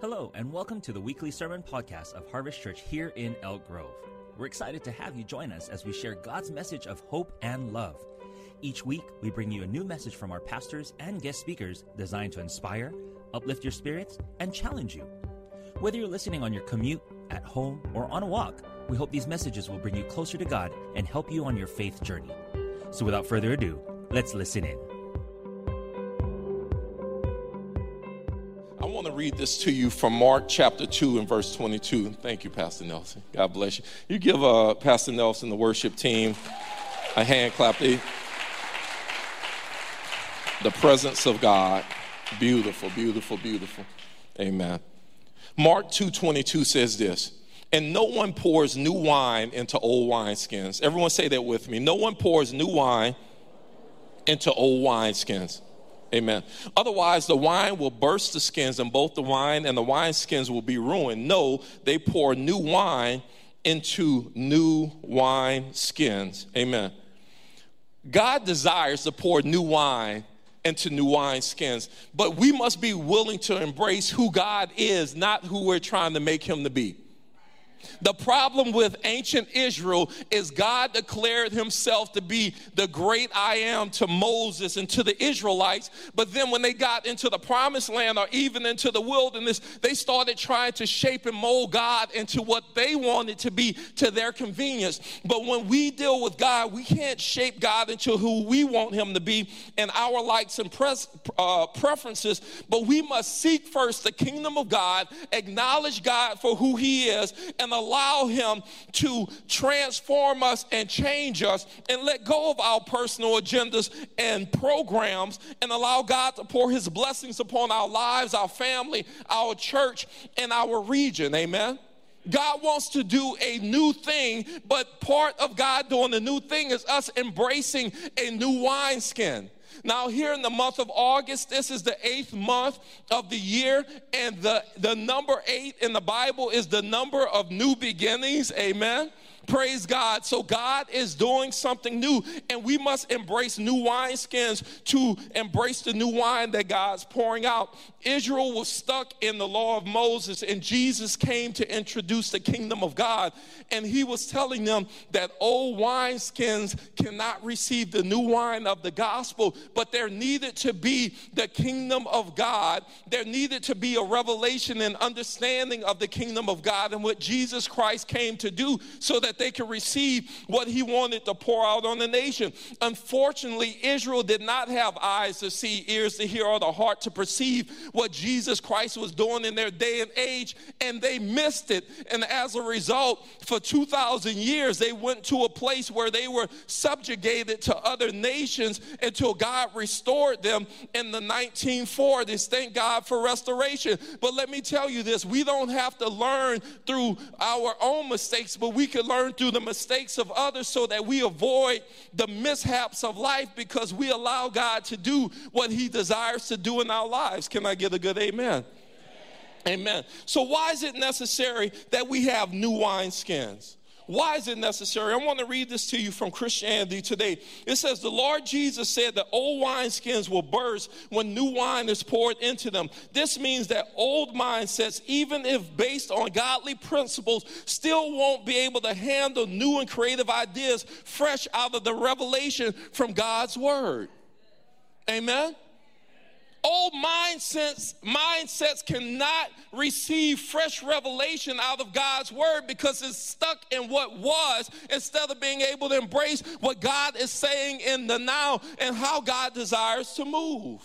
Hello, and welcome to the weekly sermon podcast of Harvest Church here in Elk Grove. We're excited to have you join us as we share God's message of hope and love. Each week, we bring you a new message from our pastors and guest speakers designed to inspire, uplift your spirits, and challenge you. Whether you're listening on your commute, at home, or on a walk, we hope these messages will bring you closer to God and help you on your faith journey. So without further ado, let's listen in. Read this to you from Mark chapter 2 and verse 22. Thank you, Pastor Nelson. God bless you. You give uh, Pastor Nelson, the worship team, a hand clap. The presence of God. Beautiful, beautiful, beautiful. Amen. Mark 2:22 says this, and no one pours new wine into old wineskins. Everyone say that with me. No one pours new wine into old wineskins. Amen. Otherwise, the wine will burst the skins, and both the wine and the wine skins will be ruined. No, they pour new wine into new wine skins. Amen. God desires to pour new wine into new wine skins, but we must be willing to embrace who God is, not who we're trying to make him to be. The problem with ancient Israel is God declared himself to be the great I am to Moses and to the Israelites. But then when they got into the promised land or even into the wilderness, they started trying to shape and mold God into what they wanted to be to their convenience. But when we deal with God, we can't shape God into who we want him to be and our likes and pres- uh, preferences. But we must seek first the kingdom of God, acknowledge God for who he is, and and allow Him to transform us and change us and let go of our personal agendas and programs and allow God to pour His blessings upon our lives, our family, our church, and our region. Amen. God wants to do a new thing, but part of God doing the new thing is us embracing a new wineskin. Now, here in the month of August, this is the eighth month of the year, and the, the number eight in the Bible is the number of new beginnings. Amen. Praise God. So God is doing something new, and we must embrace new wineskins to embrace the new wine that God's pouring out. Israel was stuck in the law of Moses, and Jesus came to introduce the kingdom of God. And he was telling them that old wineskins cannot receive the new wine of the gospel, but there needed to be the kingdom of God. There needed to be a revelation and understanding of the kingdom of God and what Jesus Christ came to do so that they could receive what he wanted to pour out on the nation. Unfortunately, Israel did not have eyes to see, ears to hear, or the heart to perceive what Jesus Christ was doing in their day and age, and they missed it. And as a result, for 2,000 years, they went to a place where they were subjugated to other nations until God restored them in the 1940s. Thank God for restoration. But let me tell you this we don't have to learn through our own mistakes, but we can learn learn through the mistakes of others so that we avoid the mishaps of life because we allow God to do what He desires to do in our lives. Can I get a good amen? Amen. So, why is it necessary that we have new wineskins? Why is it necessary? I want to read this to you from Christianity Today. It says, The Lord Jesus said that old wineskins will burst when new wine is poured into them. This means that old mindsets, even if based on godly principles, still won't be able to handle new and creative ideas fresh out of the revelation from God's Word. Amen. Old mindsets, mindsets cannot receive fresh revelation out of God's word because it's stuck in what was instead of being able to embrace what God is saying in the now and how God desires to move.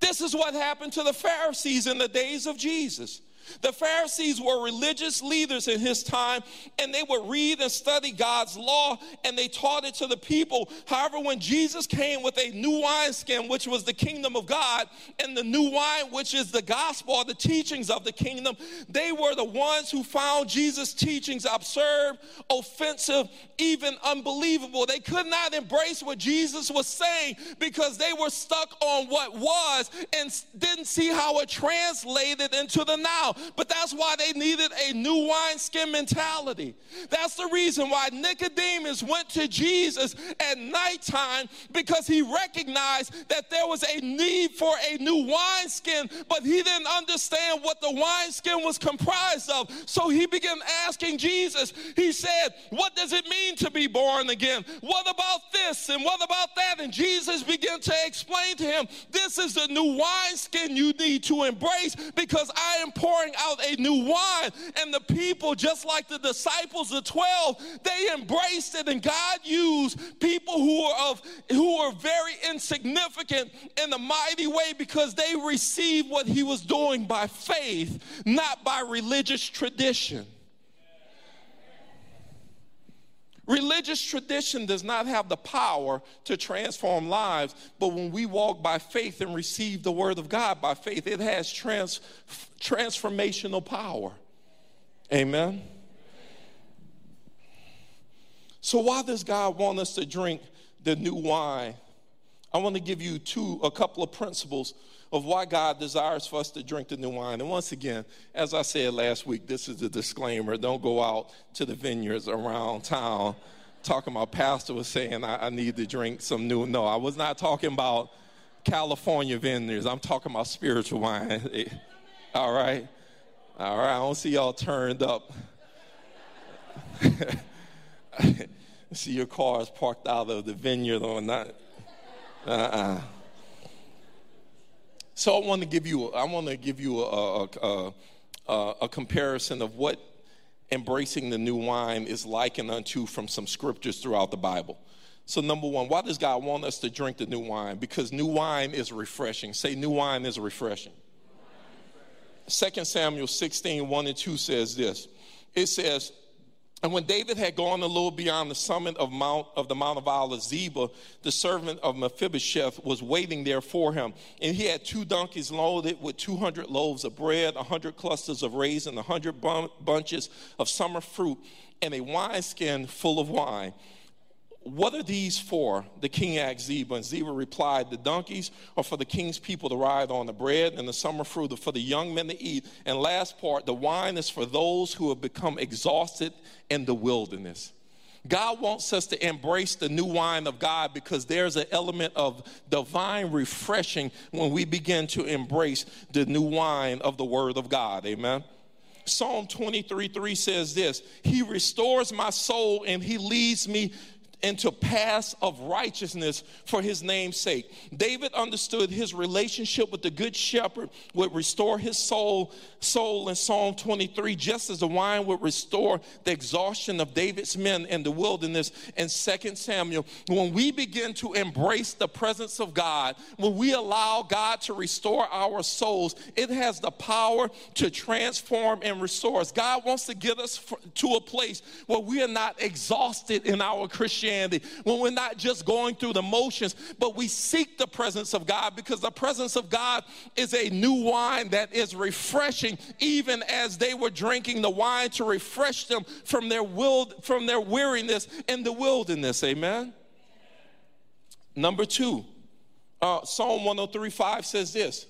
This is what happened to the Pharisees in the days of Jesus. The Pharisees were religious leaders in his time, and they would read and study God's law and they taught it to the people. However, when Jesus came with a new wineskin, which was the kingdom of God, and the new wine, which is the gospel, the teachings of the kingdom, they were the ones who found Jesus' teachings absurd, offensive, even unbelievable. They could not embrace what Jesus was saying because they were stuck on what was and didn't see how it translated into the now. But that's why they needed a new wineskin mentality. That's the reason why Nicodemus went to Jesus at nighttime because he recognized that there was a need for a new wineskin, but he didn't understand what the wineskin was comprised of. So he began asking Jesus, he said, What does it mean to be born again? What about this and what about that? And Jesus began to explain to him, This is the new wineskin you need to embrace because I am pouring out a new wine. And the people, just like the disciples, the 12, they embraced it. And God used people who were of who were very insignificant in a mighty way because they received what he was doing by faith, not by religious tradition. Religious tradition does not have the power to transform lives, but when we walk by faith and receive the word of God by faith, it has trans, transformational power. Amen. So why does God want us to drink the new wine? I want to give you two a couple of principles of why God desires for us to drink the new wine. And once again, as I said last week, this is a disclaimer. Don't go out to the vineyards around town talking about pastor was saying I, I need to drink some new. No, I was not talking about California vineyards. I'm talking about spiritual wine. All right. All right. I don't see y'all turned up. see your cars parked out of the vineyard or not. Uh-uh. So I want to give you, I want to give you a, a, a, a comparison of what embracing the new wine is likened unto from some scriptures throughout the Bible. So, number one, why does God want us to drink the new wine? Because new wine is refreshing. Say, new wine is refreshing. 2 Samuel 16, 1 and 2 says this. It says, and when David had gone a little beyond the summit of Mount of the Mount of Olives, Ziba, the servant of Mephibosheth, was waiting there for him. And he had two donkeys loaded with 200 loaves of bread, a 100 clusters of raisin, a 100 bunches of summer fruit, and a wineskin full of wine. What are these for? The king asked Ziba, and Ziba replied, The donkeys are for the king's people to ride on, the bread and the summer fruit are for the young men to eat. And last part, the wine is for those who have become exhausted in the wilderness. God wants us to embrace the new wine of God because there's an element of divine refreshing when we begin to embrace the new wine of the Word of God. Amen. Psalm 23 3 says this He restores my soul and He leads me into paths of righteousness for his name's sake. David understood his relationship with the good shepherd would restore his soul, soul in Psalm 23, just as the wine would restore the exhaustion of David's men in the wilderness in 2 Samuel. When we begin to embrace the presence of God, when we allow God to restore our souls, it has the power to transform and restore us. God wants to get us to a place where we are not exhausted in our Christianity Christianity, when we're not just going through the motions, but we seek the presence of God because the presence of God is a new wine that is refreshing, even as they were drinking the wine to refresh them from their will, from their weariness in the wilderness. Amen. Number two, uh, Psalm 103:5 says this.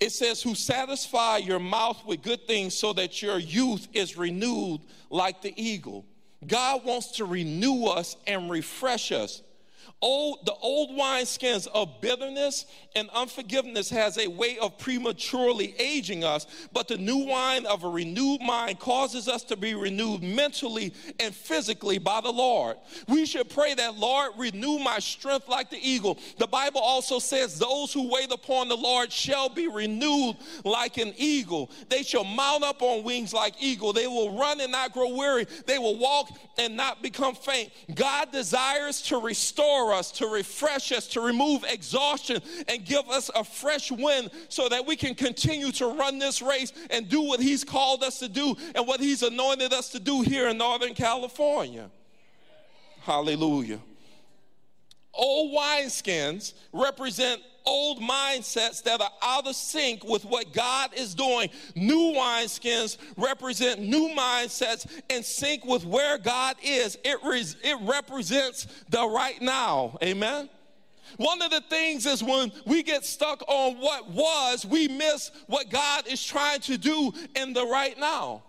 It says, Who satisfy your mouth with good things so that your youth is renewed like the eagle. God wants to renew us and refresh us old, the old wineskins of bitterness and unforgiveness has a way of prematurely aging us, but the new wine of a renewed mind causes us to be renewed mentally and physically by the Lord. We should pray that, Lord, renew my strength like the eagle. The Bible also says, Those who wait upon the Lord shall be renewed like an eagle. They shall mount up on wings like eagle. They will run and not grow weary. They will walk and not become faint. God desires to restore us, to refresh us, to remove exhaustion, and give us a fresh wind so that we can continue to run this race and do what He's called us to do and what He's anointed us to do here in Northern California. Hallelujah. Old wineskins represent old mindsets that are out of sync with what God is doing. New wineskins represent new mindsets in sync with where God is. It, it represents the right now. Amen. One of the things is when we get stuck on what was, we miss what God is trying to do in the right now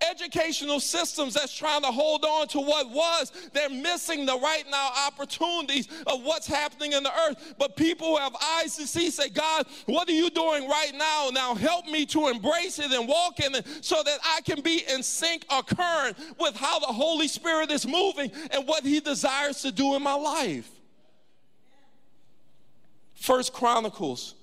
educational systems that's trying to hold on to what was, they're missing the right now opportunities of what's happening in the earth. But people who have eyes to see say, God, what are you doing right now? Now help me to embrace it and walk in it so that I can be in sync or current with how the Holy Spirit is moving and what he desires to do in my life. First Chronicles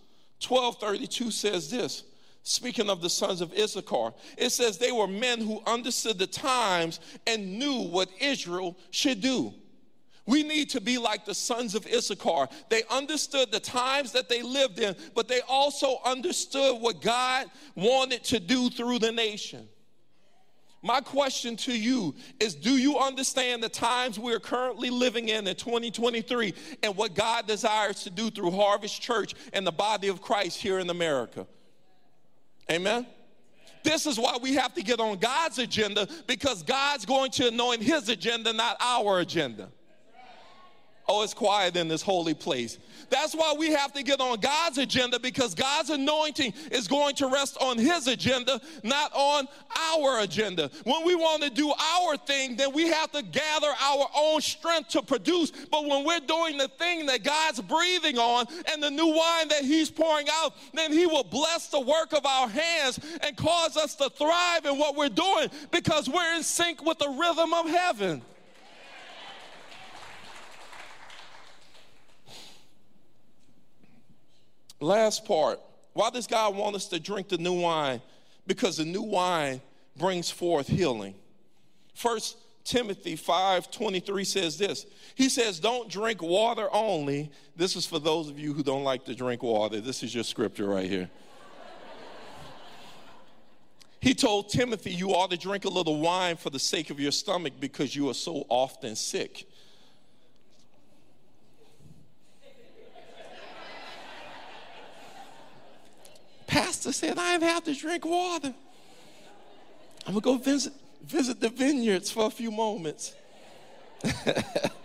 12:32 says this speaking of the sons of Issachar, it says they were men who understood the times and knew what Israel should do. We need to be like the sons of Issachar. They understood the times that they lived in, but they also understood what God wanted to do through the nation. My question to you is Do you understand the times we're currently living in in 2023 and what God desires to do through Harvest Church and the body of Christ here in America? Amen. This is why we have to get on God's agenda because God's going to anoint his agenda, not our agenda. Oh, it's quiet in this holy place. That's why we have to get on God's agenda because God's anointing is going to rest on His agenda, not on our agenda. When we want to do our thing, then we have to gather our own strength to produce. But when we're doing the thing that God's breathing on and the new wine that He's pouring out, then He will bless the work of our hands and cause us to thrive in what we're doing because we're in sync with the rhythm of heaven. Last part. Why does God want us to drink the new wine? Because the new wine brings forth healing. First Timothy 5:23 says this. He says, "Don't drink water only." This is for those of you who don't like to drink water. This is your scripture right here. he told Timothy, "You ought to drink a little wine for the sake of your stomach because you are so often sick." Pastor said, I have to drink water. I'm gonna go visit, visit the vineyards for a few moments.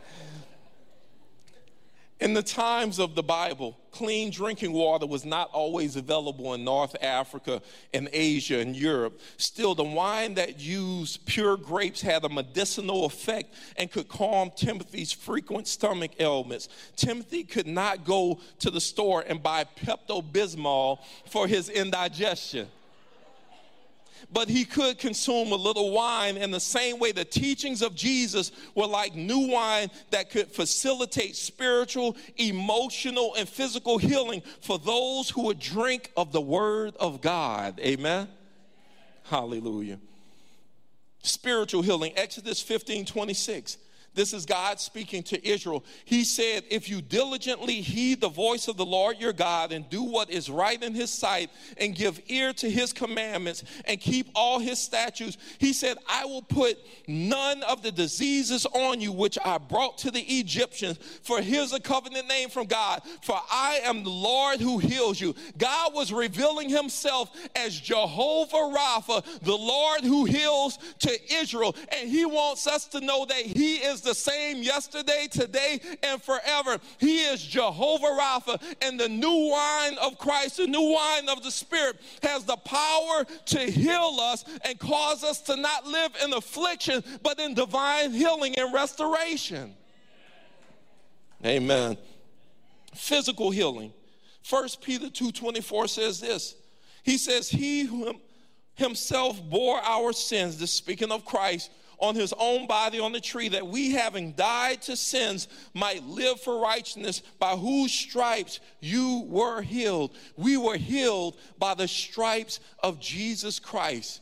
In the times of the Bible, clean drinking water was not always available in North Africa and Asia and Europe. Still, the wine that used pure grapes had a medicinal effect and could calm Timothy's frequent stomach ailments. Timothy could not go to the store and buy Pepto Bismol for his indigestion but he could consume a little wine in the same way the teachings of Jesus were like new wine that could facilitate spiritual, emotional, and physical healing for those who would drink of the word of God. Amen. Hallelujah. Spiritual healing, Exodus 15 26. This is God speaking to Israel. He said, If you diligently heed the voice of the Lord your God and do what is right in his sight and give ear to his commandments and keep all his statutes, he said, I will put none of the diseases on you which I brought to the Egyptians. For here's a covenant name from God For I am the Lord who heals you. God was revealing himself as Jehovah Rapha, the Lord who heals to Israel. And he wants us to know that he is the same yesterday, today, and forever. He is Jehovah Rapha, and the new wine of Christ, the new wine of the Spirit, has the power to heal us and cause us to not live in affliction, but in divine healing and restoration. Amen. Physical healing. First Peter 2:24 says this. He says, He who himself bore our sins, this speaking of Christ, on his own body on the tree, that we, having died to sins, might live for righteousness, by whose stripes you were healed. We were healed by the stripes of Jesus Christ.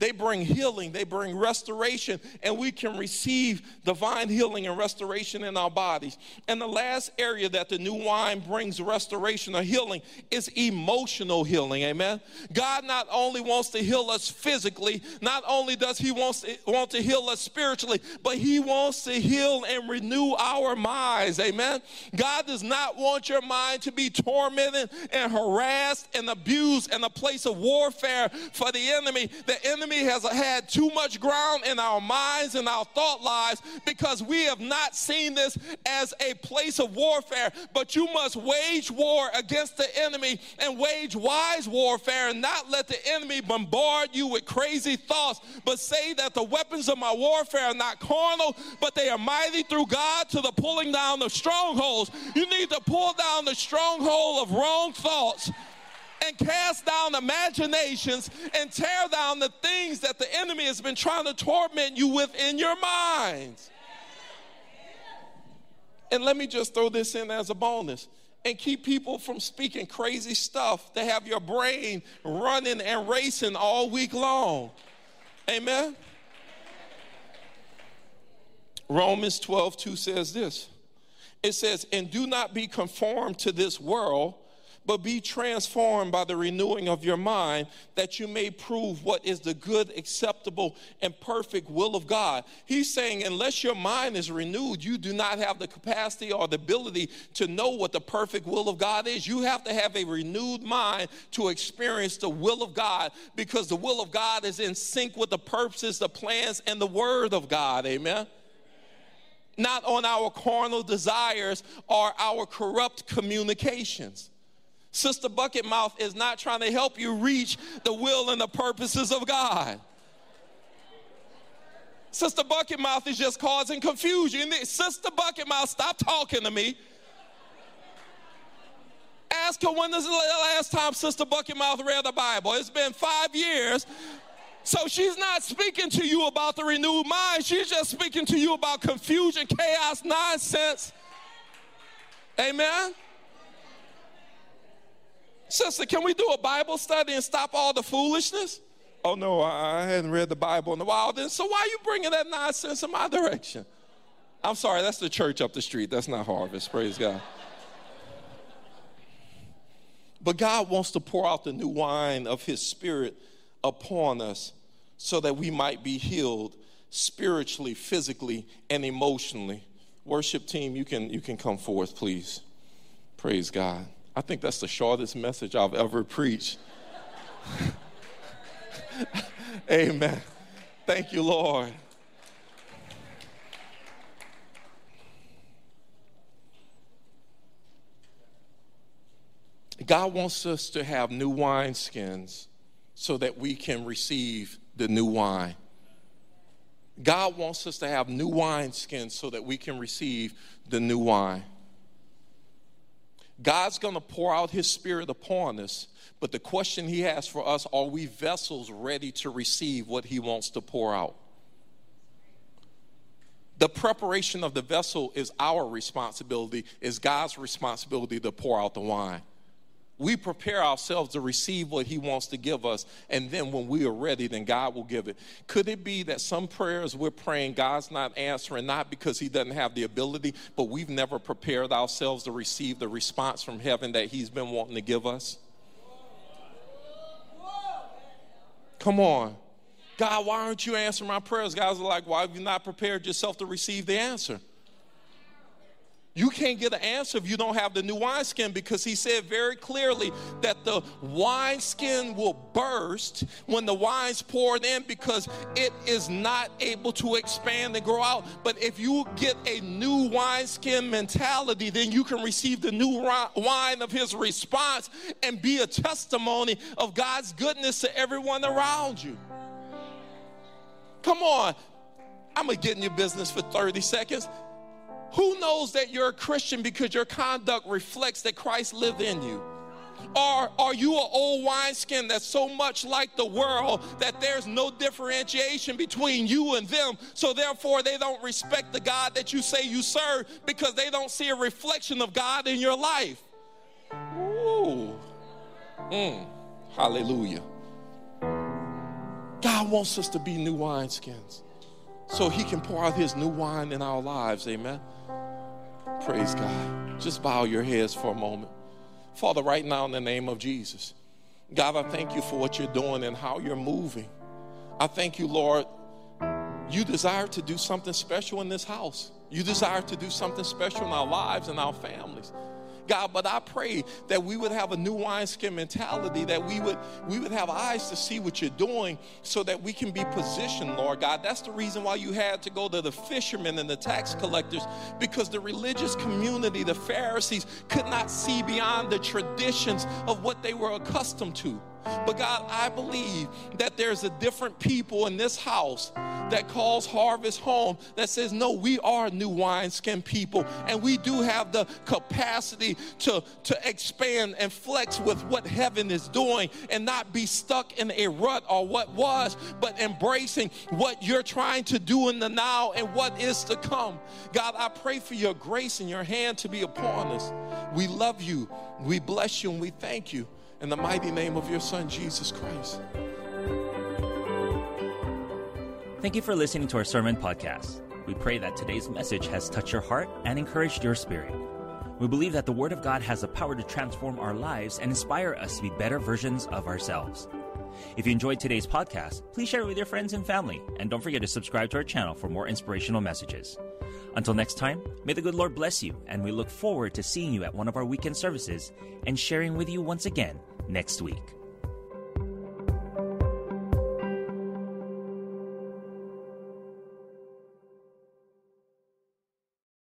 They bring healing, they bring restoration, and we can receive divine healing and restoration in our bodies. And the last area that the new wine brings restoration or healing is emotional healing. Amen. God not only wants to heal us physically, not only does He wants to, want to heal us spiritually, but He wants to heal and renew our minds. Amen. God does not want your mind to be tormented and harassed and abused in a place of warfare for the enemy. The enemy enemy has had too much ground in our minds and our thought lives because we have not seen this as a place of warfare. But you must wage war against the enemy and wage wise warfare and not let the enemy bombard you with crazy thoughts, but say that the weapons of my warfare are not carnal, but they are mighty through God to the pulling down of strongholds. You need to pull down the stronghold of wrong thoughts and cast down imaginations and tear down the things that the enemy has been trying to torment you with in your minds. And let me just throw this in as a bonus and keep people from speaking crazy stuff to have your brain running and racing all week long. Amen. Romans 12, 2 says this. It says, And do not be conformed to this world but be transformed by the renewing of your mind that you may prove what is the good, acceptable, and perfect will of God. He's saying, unless your mind is renewed, you do not have the capacity or the ability to know what the perfect will of God is. You have to have a renewed mind to experience the will of God because the will of God is in sync with the purposes, the plans, and the word of God. Amen not on our carnal desires or our corrupt communications. Sister Bucket Mouth is not trying to help you reach the will and the purposes of God. Sister Bucket Mouth is just causing confusion. Sister Bucket Mouth, stop talking to me. Ask her when was the last time Sister Bucket Mouth read the Bible. It's been five years. So she's not speaking to you about the renewed mind. She's just speaking to you about confusion, chaos, nonsense. Amen. Sister, can we do a Bible study and stop all the foolishness? Oh no, I hadn't read the Bible in a while. Then, so why are you bringing that nonsense in my direction? I'm sorry, that's the church up the street. That's not Harvest. Praise God. But God wants to pour out the new wine of His Spirit upon us so that we might be healed spiritually, physically, and emotionally. Worship team, you can, you can come forth, please. Praise God. I think that's the shortest message I've ever preached. Amen. Thank you, Lord. God wants us to have new wineskins so that we can receive the new wine. God wants us to have new wineskins so that we can receive the new wine. God's going to pour out his spirit upon us. But the question he has for us are we vessels ready to receive what he wants to pour out? The preparation of the vessel is our responsibility, is God's responsibility to pour out the wine we prepare ourselves to receive what he wants to give us and then when we are ready then god will give it. Could it be that some prayers we're praying god's not answering not because he doesn't have the ability but we've never prepared ourselves to receive the response from heaven that he's been wanting to give us? Come on. God why aren't you answering my prayers? Guys are like why have you not prepared yourself to receive the answer you can't get an answer if you don't have the new wineskin because he said very clearly that the wineskin will burst when the wine's poured in because it is not able to expand and grow out. But if you get a new wineskin mentality, then you can receive the new wine of his response and be a testimony of God's goodness to everyone around you. Come on. I'm to get in your business for 30 seconds. Who knows that you're a Christian because your conduct reflects that Christ lived in you? Or are you an old wineskin that's so much like the world that there's no differentiation between you and them? So therefore, they don't respect the God that you say you serve because they don't see a reflection of God in your life. Ooh. Mm. Hallelujah. God wants us to be new wineskins so he can pour out his new wine in our lives. Amen. Praise God. Just bow your heads for a moment. Father, right now in the name of Jesus, God, I thank you for what you're doing and how you're moving. I thank you, Lord. You desire to do something special in this house. You desire to do something special in our lives and our families. God, but I pray that we would have a new wineskin mentality, that we would we would have eyes to see what you're doing so that we can be positioned, Lord God. That's the reason why you had to go to the fishermen and the tax collectors, because the religious community, the Pharisees, could not see beyond the traditions of what they were accustomed to. But God, I believe that there's a different people in this house that calls Harvest home that says, No, we are new wineskin people, and we do have the capacity to, to expand and flex with what heaven is doing and not be stuck in a rut or what was, but embracing what you're trying to do in the now and what is to come. God, I pray for your grace and your hand to be upon us. We love you, we bless you, and we thank you. In the mighty name of your Son, Jesus Christ. Thank you for listening to our sermon podcast. We pray that today's message has touched your heart and encouraged your spirit. We believe that the Word of God has the power to transform our lives and inspire us to be better versions of ourselves. If you enjoyed today's podcast, please share it with your friends and family, and don't forget to subscribe to our channel for more inspirational messages. Until next time, may the good Lord bless you, and we look forward to seeing you at one of our weekend services and sharing with you once again next week.